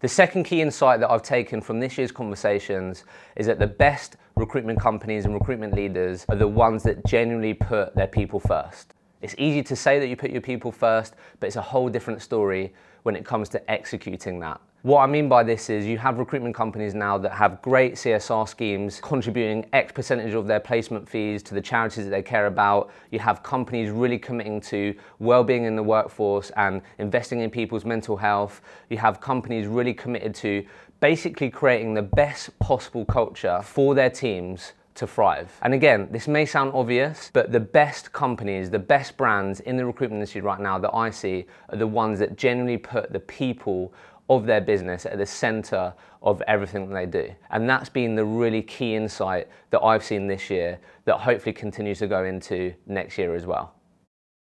The second key insight that I've taken from this year's conversations is that the best recruitment companies and recruitment leaders are the ones that genuinely put their people first. It's easy to say that you put your people first, but it's a whole different story when it comes to executing that. What I mean by this is you have recruitment companies now that have great CSR schemes contributing X percentage of their placement fees to the charities that they care about. You have companies really committing to well-being in the workforce and investing in people's mental health. You have companies really committed to basically creating the best possible culture for their teams to thrive. And again, this may sound obvious, but the best companies, the best brands in the recruitment industry right now that I see are the ones that generally put the people of their business at the center of everything that they do. And that's been the really key insight that I've seen this year that hopefully continues to go into next year as well.